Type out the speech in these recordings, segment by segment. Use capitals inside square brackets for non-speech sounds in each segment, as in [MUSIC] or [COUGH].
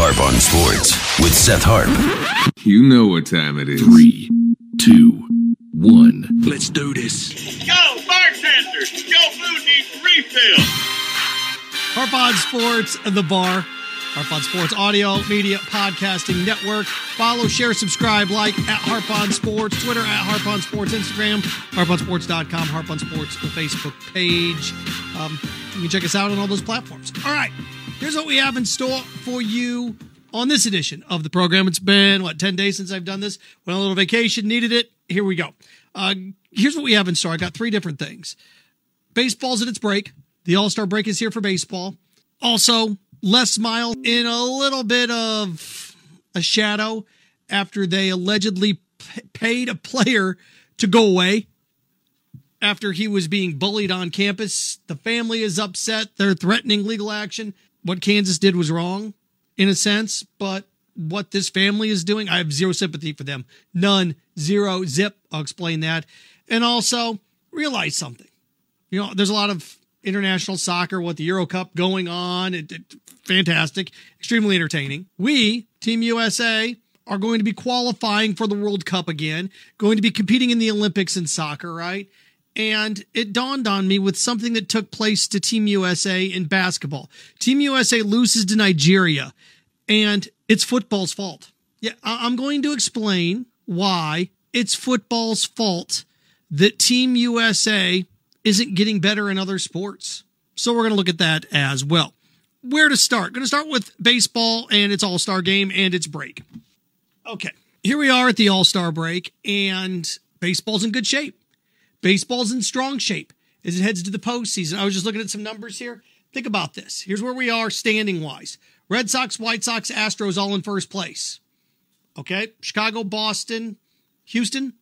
Harp on Sports with Seth Harp. You know what time it is. Three, two, one. Let's do this. Yo, bartender, your food needs refill. Harp on Sports, and the bar. Harp on Sports Audio Media Podcasting Network. Follow, share, subscribe, like at Harp on Sports, Twitter at Harp on Sports, Instagram, harponsports.com, Harp on Sports, the Facebook page. Um, you can check us out on all those platforms. All right, here's what we have in store for you on this edition of the program. It's been, what, 10 days since I've done this? Went on a little vacation, needed it. Here we go. Uh, here's what we have in store. I got three different things. Baseball's at its break. The All Star break is here for baseball. Also, Les Miles in a little bit of a shadow after they allegedly p- paid a player to go away after he was being bullied on campus. The family is upset. They're threatening legal action. What Kansas did was wrong in a sense, but what this family is doing, I have zero sympathy for them. None, zero, zip. I'll explain that. And also realize something. You know, there's a lot of international soccer, what the Euro Cup going on. It, it, fantastic, extremely entertaining. We, Team USA, are going to be qualifying for the World Cup again, going to be competing in the Olympics in soccer, right? And it dawned on me with something that took place to Team USA in basketball. Team USA loses to Nigeria, and it's football's fault. Yeah, I'm going to explain why it's football's fault that Team USA isn't getting better in other sports. So we're going to look at that as well. Where to start? Going to start with baseball and its All Star game and its break. Okay, here we are at the All Star break, and baseball's in good shape. Baseball's in strong shape as it heads to the postseason. I was just looking at some numbers here. Think about this. Here's where we are standing wise Red Sox, White Sox, Astros all in first place. Okay, Chicago, Boston, Houston,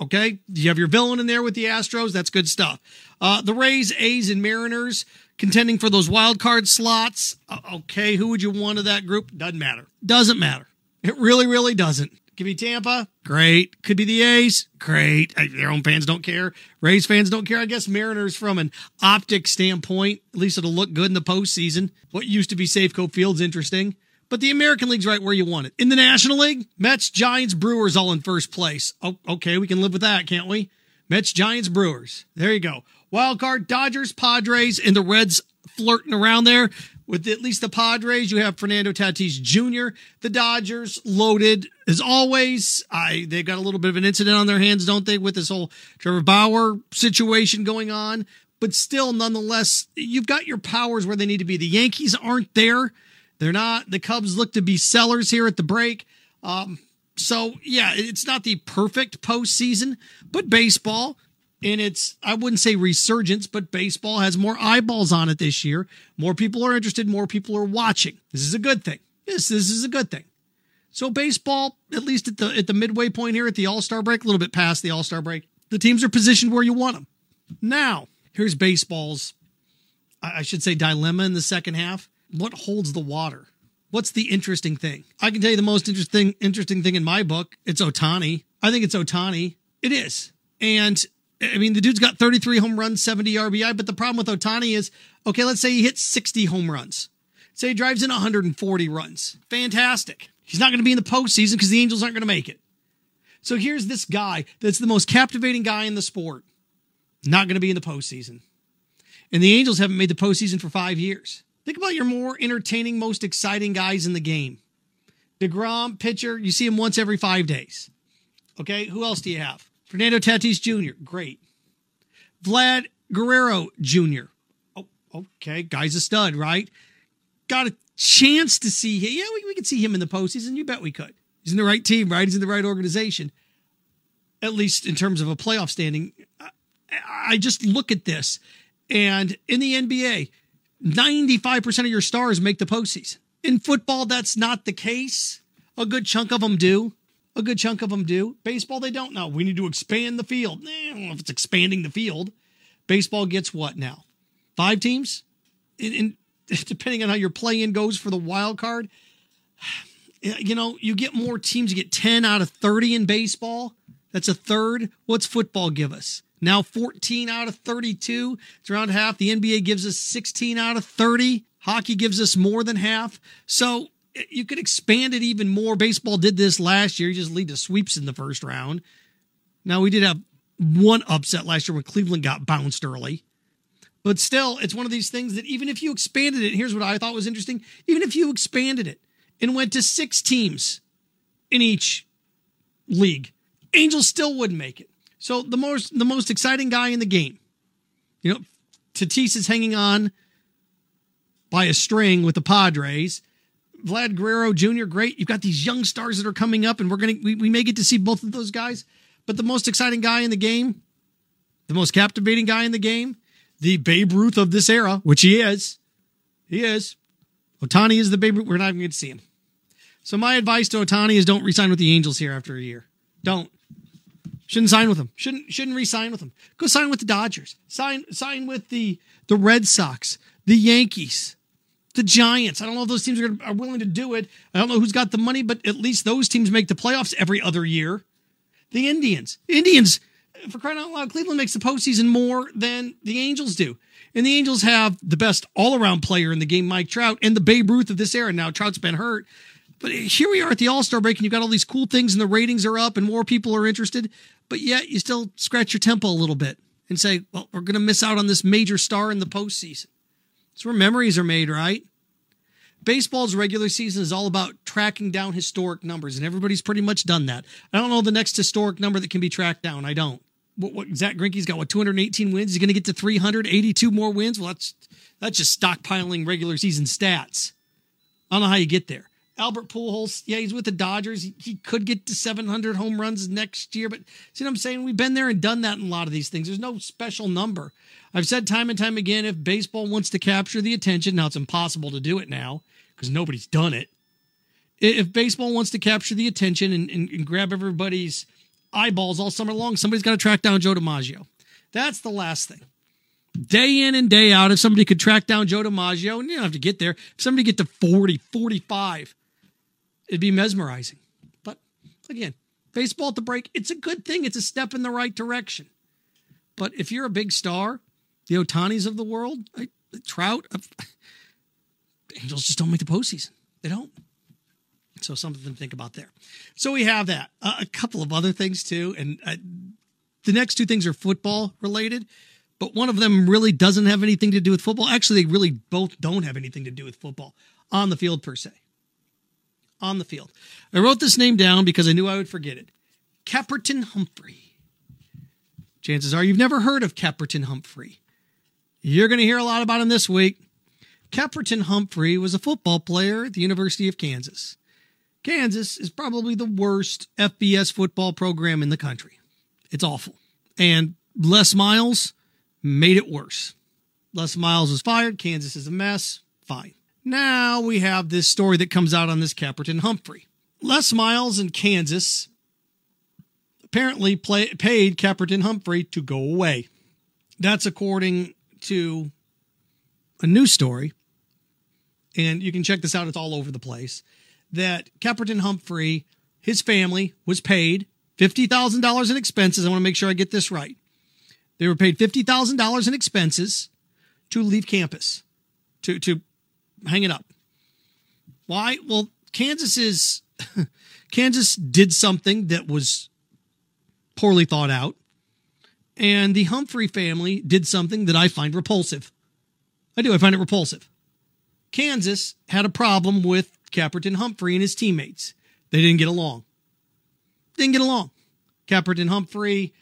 Okay, you have your villain in there with the Astros. That's good stuff. Uh, the Rays, A's, and Mariners contending for those wild card slots. Okay, who would you want of that group? Doesn't matter. Doesn't matter. It really, really doesn't. Could be Tampa, great. Could be the A's, great. Their own fans don't care. Rays fans don't care. I guess Mariners, from an optic standpoint, at least it'll look good in the postseason. What used to be Safeco Field's interesting. But the American League's right where you want it. In the National League, Mets, Giants, Brewers all in first place. Oh, okay, we can live with that, can't we? Mets, Giants, Brewers. There you go. Wild card, Dodgers, Padres, and the Reds flirting around there. With at least the Padres, you have Fernando Tatis Jr. The Dodgers loaded as always. I they've got a little bit of an incident on their hands, don't they, with this whole Trevor Bauer situation going on. But still, nonetheless, you've got your powers where they need to be. The Yankees aren't there. They're not. The Cubs look to be sellers here at the break. Um, so yeah, it's not the perfect postseason, but baseball in its I wouldn't say resurgence, but baseball has more eyeballs on it this year. More people are interested. More people are watching. This is a good thing. Yes, this is a good thing. So baseball, at least at the at the midway point here at the All Star break, a little bit past the All Star break, the teams are positioned where you want them. Now, here's baseball's, I should say, dilemma in the second half what holds the water? What's the interesting thing? I can tell you the most interesting interesting thing in my book. It's Ohtani. I think it's Ohtani. It is. And I mean, the dude's got 33 home runs, 70 RBI, but the problem with Ohtani is, okay, let's say he hits 60 home runs. Say he drives in 140 runs. Fantastic. He's not going to be in the postseason because the Angels aren't going to make it. So here's this guy that's the most captivating guy in the sport. Not going to be in the postseason. And the Angels haven't made the postseason for five years. Think about your more entertaining, most exciting guys in the game. DeGrom, pitcher, you see him once every five days. Okay, who else do you have? Fernando Tatis Jr., great. Vlad Guerrero Jr., oh, okay, guy's a stud, right? Got a chance to see him. Yeah, we, we could see him in the postseason. You bet we could. He's in the right team, right? He's in the right organization, at least in terms of a playoff standing. I, I just look at this, and in the NBA, 95% of your stars make the postseason. In football, that's not the case. A good chunk of them do. A good chunk of them do. Baseball, they don't know. We need to expand the field. Eh, I don't know if it's expanding the field. Baseball gets what now? Five teams? In, [LAUGHS] depending on how your play in goes for the wild card, [SIGHS] you know, you get more teams. You get 10 out of 30 in baseball. That's a third. What's football give us? Now 14 out of 32. It's around half. The NBA gives us 16 out of 30. Hockey gives us more than half. So you could expand it even more. Baseball did this last year. You just lead to sweeps in the first round. Now, we did have one upset last year when Cleveland got bounced early. But still, it's one of these things that even if you expanded it, here's what I thought was interesting even if you expanded it and went to six teams in each league, Angels still wouldn't make it. So the most the most exciting guy in the game, you know, Tatis is hanging on by a string with the Padres. Vlad Guerrero Jr. Great. You've got these young stars that are coming up, and we're gonna we, we may get to see both of those guys. But the most exciting guy in the game, the most captivating guy in the game, the Babe Ruth of this era, which he is, he is. Ohtani is the Babe Ruth. We're not even going to see him. So my advice to Ohtani is don't resign with the Angels here after a year. Don't. Shouldn't sign with them. Shouldn't shouldn't re-sign with them. Go sign with the Dodgers. Sign sign with the the Red Sox, the Yankees, the Giants. I don't know if those teams are, are willing to do it. I don't know who's got the money, but at least those teams make the playoffs every other year. The Indians. Indians, for crying out loud, Cleveland makes the postseason more than the Angels do. And the Angels have the best all-around player in the game, Mike Trout, and the Babe Ruth of this era. Now Trout's been hurt, but here we are at the All Star break, and you've got all these cool things, and the ratings are up, and more people are interested. But yet, you still scratch your temple a little bit and say, "Well, we're going to miss out on this major star in the postseason." It's where memories are made, right? Baseball's regular season is all about tracking down historic numbers, and everybody's pretty much done that. I don't know the next historic number that can be tracked down. I don't. What, what Zack Greinke's got? What 218 wins? He's going to get to 382 more wins. Well, that's that's just stockpiling regular season stats. I don't know how you get there. Albert Pujols, yeah, he's with the Dodgers. He, he, could get to 700 home runs next year, but see what I'm saying? We've been there and done that in a lot of these things. There's no special number. I've said time and time again, if baseball wants to capture the attention, now it's impossible to do it now because nobody's done it. If baseball wants to capture the attention and, and, and grab everybody's eyeballs all summer long, somebody's got to track down Joe DiMaggio. That's the last thing day in and day out, if somebody could track down Joe DiMaggio, and you don't have to get there, if somebody get to 40, 45, it'd be mesmerizing. But again, baseball at the break, it's a good thing. It's a step in the right direction. But if you're a big star, the Ohtanis of the world, Trout, uh, [LAUGHS] Angels just don't make the postseason. They don't. So something to think about there. So we have that. Uh, a couple of other things too, and uh, the next two things are football related, but one of them really doesn't have anything to do with football. Actually, they really both don't have anything to do with football on the field per se on the field. I wrote this name down because I knew I would forget it. Caperton Humphrey. Chances are you've never heard of Caperton Humphrey. You're going to hear a lot about him this week. Caperton Humphrey was a football player at the University of Kansas. Kansas is probably the worst FBS football program in the country. It's awful. And Les Miles made it worse. Les Miles was fired. Kansas is a mess. Fine. Now we have this story that comes out on this Caperton Humphrey. Les Miles in Kansas apparently play, paid Caperton Humphrey to go away. That's according to a news story. And you can check this out, it's all over the place. That Caperton Humphrey, his family, was paid $50,000 in expenses. I want to make sure I get this right. They were paid $50,000 in expenses to leave campus, to, to hang it up. Why? Well, Kansas is [LAUGHS] Kansas did something that was poorly thought out, and the Humphrey family did something that I find repulsive. I do. I find it repulsive. Kansas had a problem with Caperton Humphrey and his teammates. They didn't get along. Didn't get along. Caperton Humphrey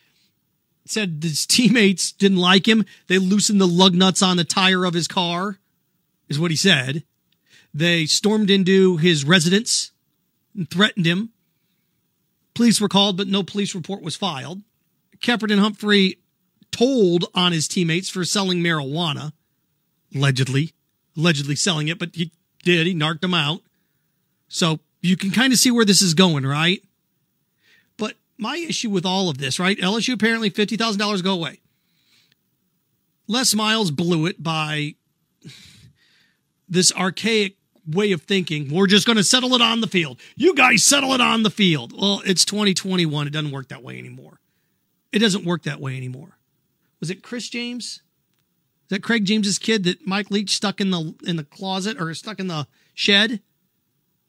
said his [LAUGHS] teammates didn't like him. They loosened the lug nuts on the tire of his car is what he said. They stormed into his residence and threatened him. Police were called, but no police report was filed. Caperton Humphrey told on his teammates for selling marijuana, allegedly, allegedly selling it, but he did. He narked them out. So you can kind of see where this is going, right? But my issue with all of this, right? LSU apparently $50,000 go away. Les Miles blew it by this archaic way of thinking. We're just going to settle it on the field. You guys settle it on the field. Well, it's 2021. It doesn't work that way anymore. It doesn't work that way anymore. Was it Chris James? Is that Craig James's kid that Mike Leach stuck in the in the closet or stuck in the shed?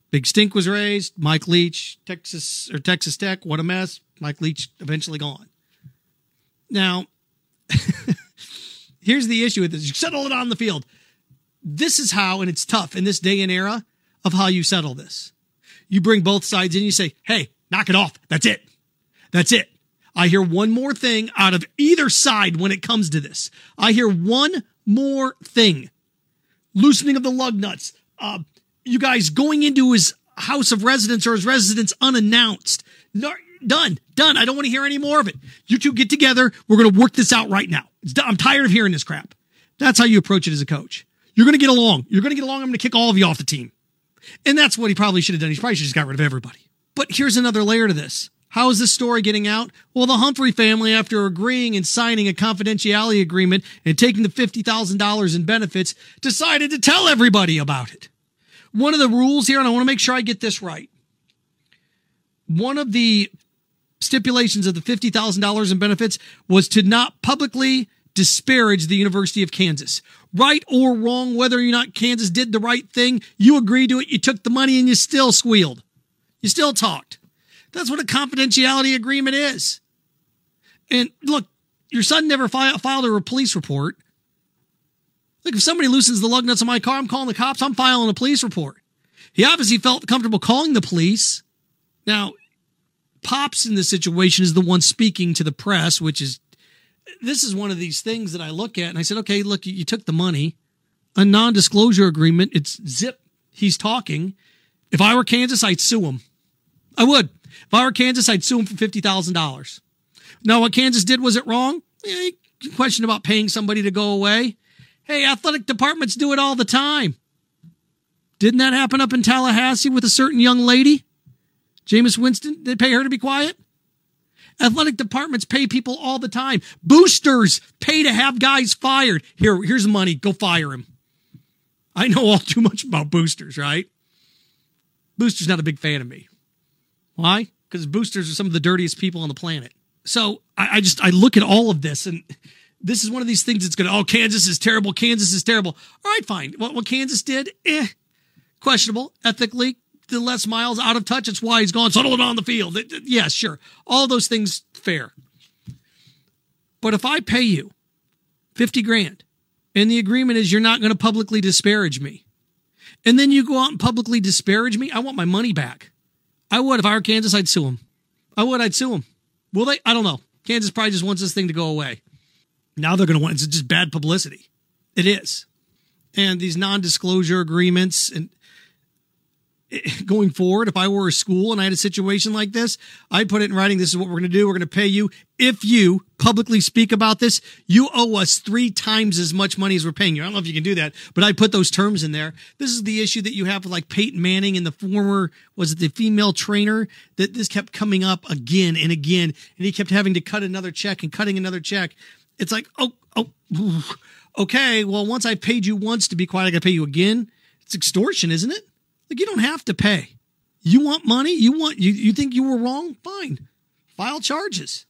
Big stink was raised. Mike Leach, Texas or Texas Tech, what a mess. Mike Leach eventually gone. Now, [LAUGHS] here's the issue with this: you settle it on the field. This is how, and it's tough in this day and era of how you settle this. You bring both sides in. You say, "Hey, knock it off. That's it. That's it." I hear one more thing out of either side when it comes to this. I hear one more thing. Loosening of the lug nuts. Uh, you guys going into his house of residence or his residence unannounced. No, done. Done. I don't want to hear any more of it. You two get together. We're going to work this out right now. I'm tired of hearing this crap. That's how you approach it as a coach. You're going to get along. You're going to get along. I'm going to kick all of you off the team. And that's what he probably should have done. He probably should have just got rid of everybody. But here's another layer to this. How is this story getting out? Well, the Humphrey family, after agreeing and signing a confidentiality agreement and taking the $50,000 in benefits, decided to tell everybody about it. One of the rules here, and I want to make sure I get this right. One of the stipulations of the $50,000 in benefits was to not publicly disparage the University of Kansas. Right or wrong, whether or not Kansas did the right thing, you agreed to it, you took the money, and you still squealed. You still talked. That's what a confidentiality agreement is. And look, your son never fi- filed a police report. Look, if somebody loosens the lug nuts on my car, I'm calling the cops. I'm filing a police report. He obviously felt comfortable calling the police. Now, Pops in this situation is the one speaking to the press, which is this is one of these things that I look at and I said, okay, look, you took the money, a non disclosure agreement. It's zip. He's talking. If I were Kansas, I'd sue him. I would. If I were Kansas, I'd sue him for $50,000. Now, what Kansas did, was it wrong? Eh, question about paying somebody to go away. Hey, athletic departments do it all the time. Didn't that happen up in Tallahassee with a certain young lady? Jameis Winston, they pay her to be quiet? Athletic departments pay people all the time. Boosters pay to have guys fired. Here, here's the money. Go fire him. I know all too much about boosters, right? Boosters not a big fan of me. Why? Because boosters are some of the dirtiest people on the planet. So I, I just I look at all of this and this is one of these things that's going to, oh, Kansas is terrible. Kansas is terrible. All right, fine. What, what Kansas did, eh, questionable ethically. The Les Miles out of touch. It's why he's gone. Settle it on the field. It, it, yeah, sure. All those things fair. But if I pay you 50 grand and the agreement is you're not going to publicly disparage me, and then you go out and publicly disparage me, I want my money back. I would. If I were Kansas, I'd sue him. I would. I'd sue him. Will they? I don't know. Kansas probably just wants this thing to go away. Now they're going to want it's just bad publicity. It is. And these non disclosure agreements and [LAUGHS] going forward, if I were a school and I had a situation like this, I'd put it in writing. This is what we're going to do. We're going to pay you. If you publicly speak about this, you owe us three times as much money as we're paying you. I don't know if you can do that, but I put those terms in there. This is the issue that you have with like Peyton Manning and the former, was it the female trainer that this kept coming up again and again. And he kept having to cut another check and cutting another check. It's like, oh, oh, [SIGHS] okay. Well, once I paid you once to be quiet, I got to pay you again. It's extortion, isn't it? Like you don't have to pay. You want money? You want you you think you were wrong? Fine. File charges.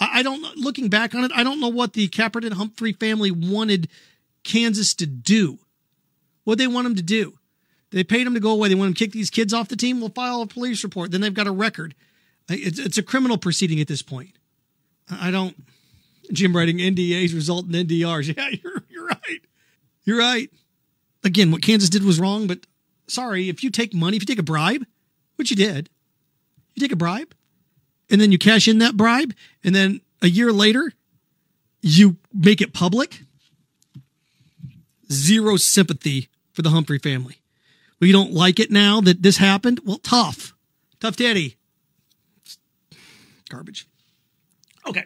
I, I don't looking back on it, I don't know what the Caperton Humphrey family wanted Kansas to do. What they want them to do. They paid them to go away. They want them to kick these kids off the team. We'll file a police report. Then they've got a record. It's, it's a criminal proceeding at this point. I don't. Jim writing NDAs result in NDRs. [LAUGHS] Yeah, you're you're right. You're right. Again, what Kansas did was wrong, but sorry, if you take money, if you take a bribe, which you did, you take a bribe, and then you cash in that bribe, and then a year later, you make it public. Zero sympathy for the Humphrey family. We don't like it now that this happened? Well, tough. Tough daddy. Garbage. Okay.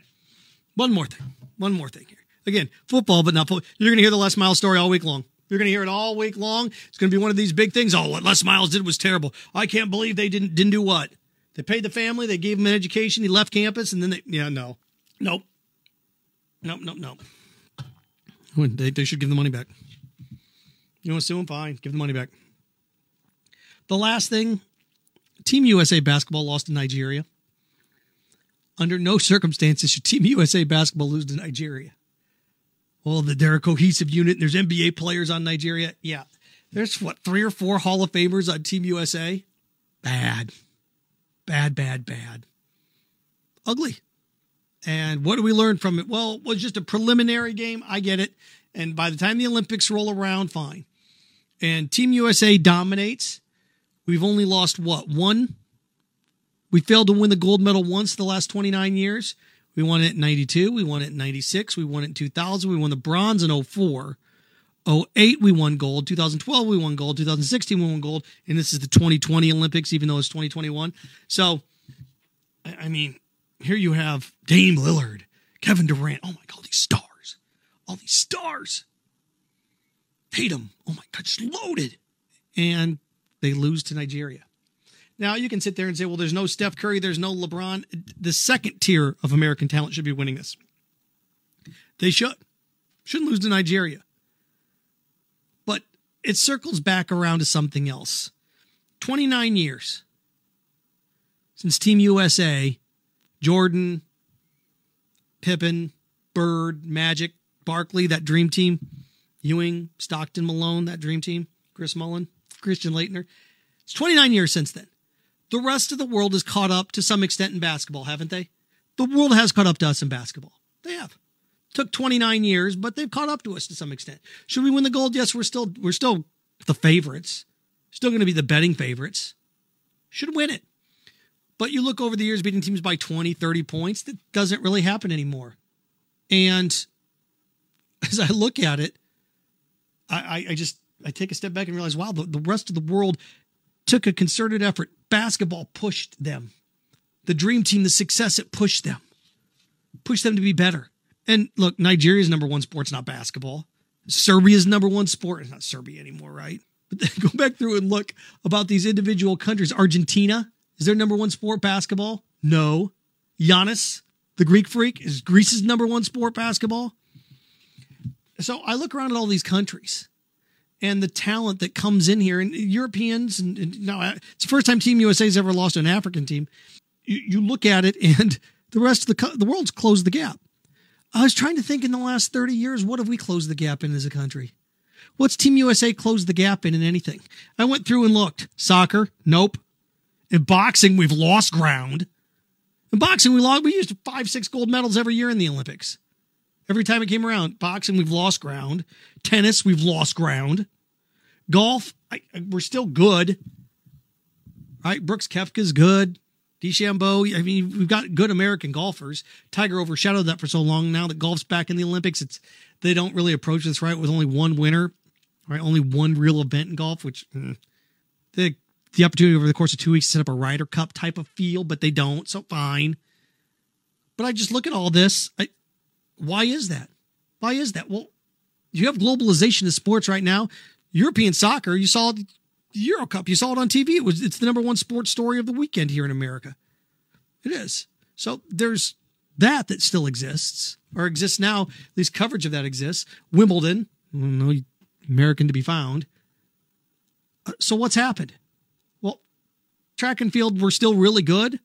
One more thing. One more thing here. Again, football, but not football. You're going to hear the Les Miles story all week long. You're going to hear it all week long. It's going to be one of these big things. Oh, what Les Miles did was terrible. I can't believe they didn't didn't do what? They paid the family. They gave him an education. He left campus, and then they yeah no, nope, nope, nope, nope. They they should give the money back. You want to sue him? Fine, give the money back. The last thing, Team USA basketball lost to Nigeria. Under no circumstances should Team USA basketball lose to Nigeria. Well, the, they're a cohesive unit. There's NBA players on Nigeria. Yeah. There's what, three or four Hall of Famers on Team USA? Bad. Bad, bad, bad. Ugly. And what do we learn from it? Well, it was just a preliminary game. I get it. And by the time the Olympics roll around, fine. And Team USA dominates. We've only lost what? One? We failed to win the gold medal once the last 29 years. We won it in 92. We won it in 96. We won it in 2000. We won the bronze in 04. 08, we won gold. 2012, we won gold. 2016, we won gold. And this is the 2020 Olympics, even though it's 2021. So, I mean, here you have Dame Lillard, Kevin Durant. Oh my God, these stars. All these stars. Tatum. Oh my God, just loaded. And they lose to Nigeria. Now you can sit there and say, well, there's no Steph Curry, there's no LeBron. The second tier of American talent should be winning this. They should. Shouldn't lose to Nigeria. But it circles back around to something else. 29 years since Team USA, Jordan, Pippen, Bird, Magic, Barkley, that dream team, Ewing, Stockton, Malone, that dream team, Chris Mullin, Christian Laettner. It's 29 years since then. The rest of the world has caught up to some extent in basketball, haven't they? The world has caught up to us in basketball. They have. Took 29 years, but they've caught up to us to some extent. Should we win the gold? Yes, we're still we're still the favorites. Still going to be the betting favorites. Should win it. But you look over the years beating teams by 20, 30 points, that doesn't really happen anymore. And as I look at it, I, I just I take a step back and realize, wow, the, the rest of the world took a concerted effort. Basketball pushed them. The dream team, the success, it pushed them, pushed them to be better. And look, Nigeria's number one sport's not basketball. Serbia's number one sport is not Serbia anymore, right? But [LAUGHS] go back through and look about these individual countries. Argentina is their number one sport basketball? No. Giannis, the Greek freak, is Greece's number one sport basketball? So I look around at all these countries and the talent that comes in here, and Europeans, and, and no, it's the first time Team USA's ever lost an African team. You, you look at it, [LAUGHS] and the rest of the the world's closed the gap. I was trying to think in the last thirty years, what have we closed the gap in as a country? What's Team USA closed the gap in in anything? I went through and looked. Soccer, nope. In boxing, we've lost ground. In boxing, we lost. We used five, six gold medals every year in the Olympics. Every time it came around, boxing, we've lost ground. Tennis, we've lost ground. Golf, I, we're still good. Right? Brooks Koepka's good. DeChambeau, I mean, we've got good American golfers. Tiger overshadowed that for so long. Now that golf's back in the Olympics, it's they don't really approach this right with only one winner, right? Only one real event in golf, which mm, the the opportunity over the course of two weeks to set up a Ryder Cup type of feel, but they don't. So fine. But I just look at all this. I, why is that? Why is that? Well, you have globalization of sports right now. European soccer, you saw the Euro Cup, you saw it on TV. It was it's the number one sports story of the weekend here in America. It is. So there's that that still exists or exists now. At least coverage of that exists. Wimbledon, no American to be found. Uh, so what's happened? Well, track and field were still really good,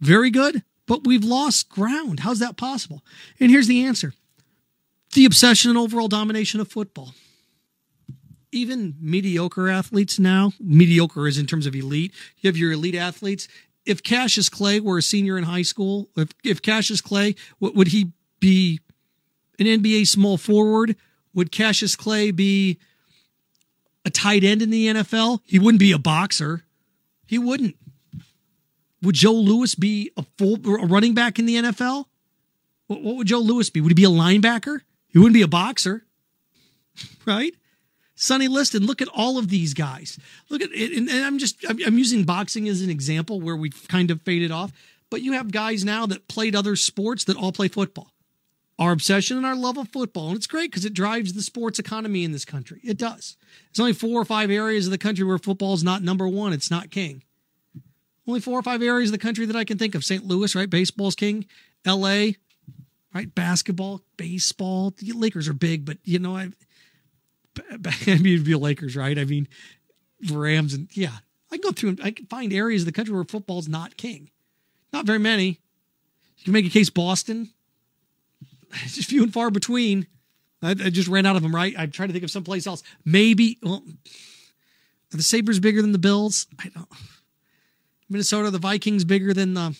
very good but we've lost ground. How's that possible? And here's the answer the obsession and overall domination of football. Even mediocre athletes now, mediocre is in terms of elite. You have your elite athletes. If Cassius Clay were a senior in high school, if, if Cassius Clay, would he be an NBA small forward? Would Cassius Clay be a tight end in the NFL? He wouldn't be a boxer. He wouldn't. Would Joe Louis be a full a running back in the NFL? What, what would Joe Louis be? Would he be a linebacker? He wouldn't be a boxer, [LAUGHS] right? Sonny Liston, look at all of these guys. Look at it, and, and I'm just I'm, I'm using boxing as an example where we've kind of faded off. But you have guys now that played other sports that all play football. Our obsession and our love of football, and it's great because it drives the sports economy in this country. It does. There's only four or five areas of the country where football is not number one. It's not king. Only four or five areas of the country that I can think of. St. Louis, right? Baseball's king. L.A., right? Basketball, baseball. The Lakers are big, but you know, I, [LAUGHS] I mean, be Lakers, right? I mean, Rams and yeah, I can go through and I can find areas of the country where football's not king. Not very many. You can make a case Boston. It's [LAUGHS] just few and far between. I, I just ran out of them. Right? I tried to think of someplace else. Maybe. Well, are the Sabres bigger than the Bills? I don't. Minnesota, the Vikings bigger than the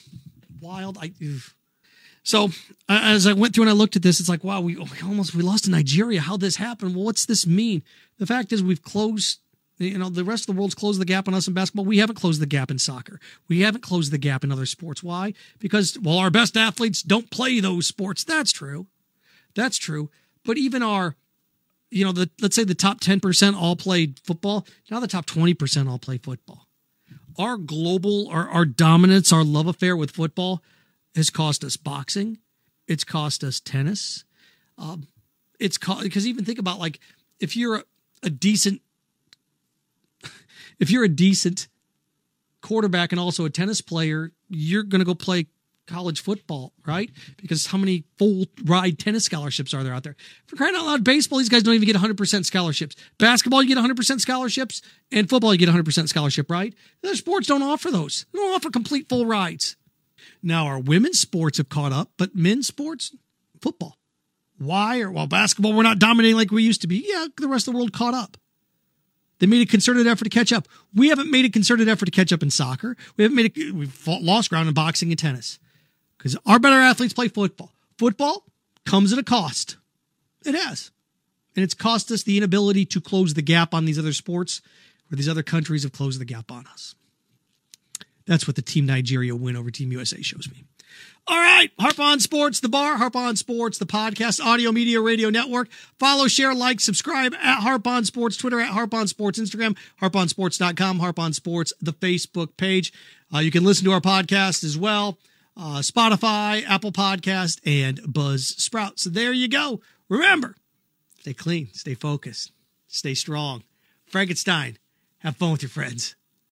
Wild. I. So as I went through and I looked at this, it's like, wow, we, we almost we lost to Nigeria. How this happened? Well, what's this mean? The fact is, we've closed. You know, the rest of the world's closed the gap on us in basketball. We haven't closed the gap in soccer. We haven't closed the gap in other sports. Why? Because well, our best athletes don't play those sports. That's true. That's true. But even our you know, the let's say the top 10% all played football. Now the top 20% all play football. Our global, our, our dominance, our love affair with football has cost us boxing. It's cost us tennis. Um, it's cost because even think about like if you're a, a decent, [LAUGHS] if you're a decent quarterback and also a tennis player, you're going to go play college football, right? Because how many full ride tennis scholarships are there out there? For crying out loud, baseball, these guys don't even get 100% scholarships. Basketball, you get 100% scholarships, and football, you get 100% scholarship, right? Other sports don't offer those. They don't offer complete full rides. Now, our women's sports have caught up, but men's sports, football. Why? Or while basketball, we're not dominating like we used to be. Yeah, the rest of the world caught up. They made a concerted effort to catch up. We haven't made a concerted effort to catch up in soccer. We haven't made a, we've lost ground in boxing and tennis because our better athletes play football. Football comes at a cost. It has. And it's cost us the inability to close the gap on these other sports where these other countries have closed the gap on us. That's what the Team Nigeria win over Team USA shows me. All right, Harp on Sports, the bar, Harp on Sports, the podcast, audio media radio network. Follow, share, like, subscribe at Harp on Sports, Twitter at Harp on Sports, Instagram, harponsports.com, Harp on Sports, the Facebook page. Uh, you can listen to our podcast as well uh, Spotify, Apple Podcast, and Buzzsprout. So there you go. Remember, stay clean, stay focused, stay strong. Frankenstein, have fun with your friends.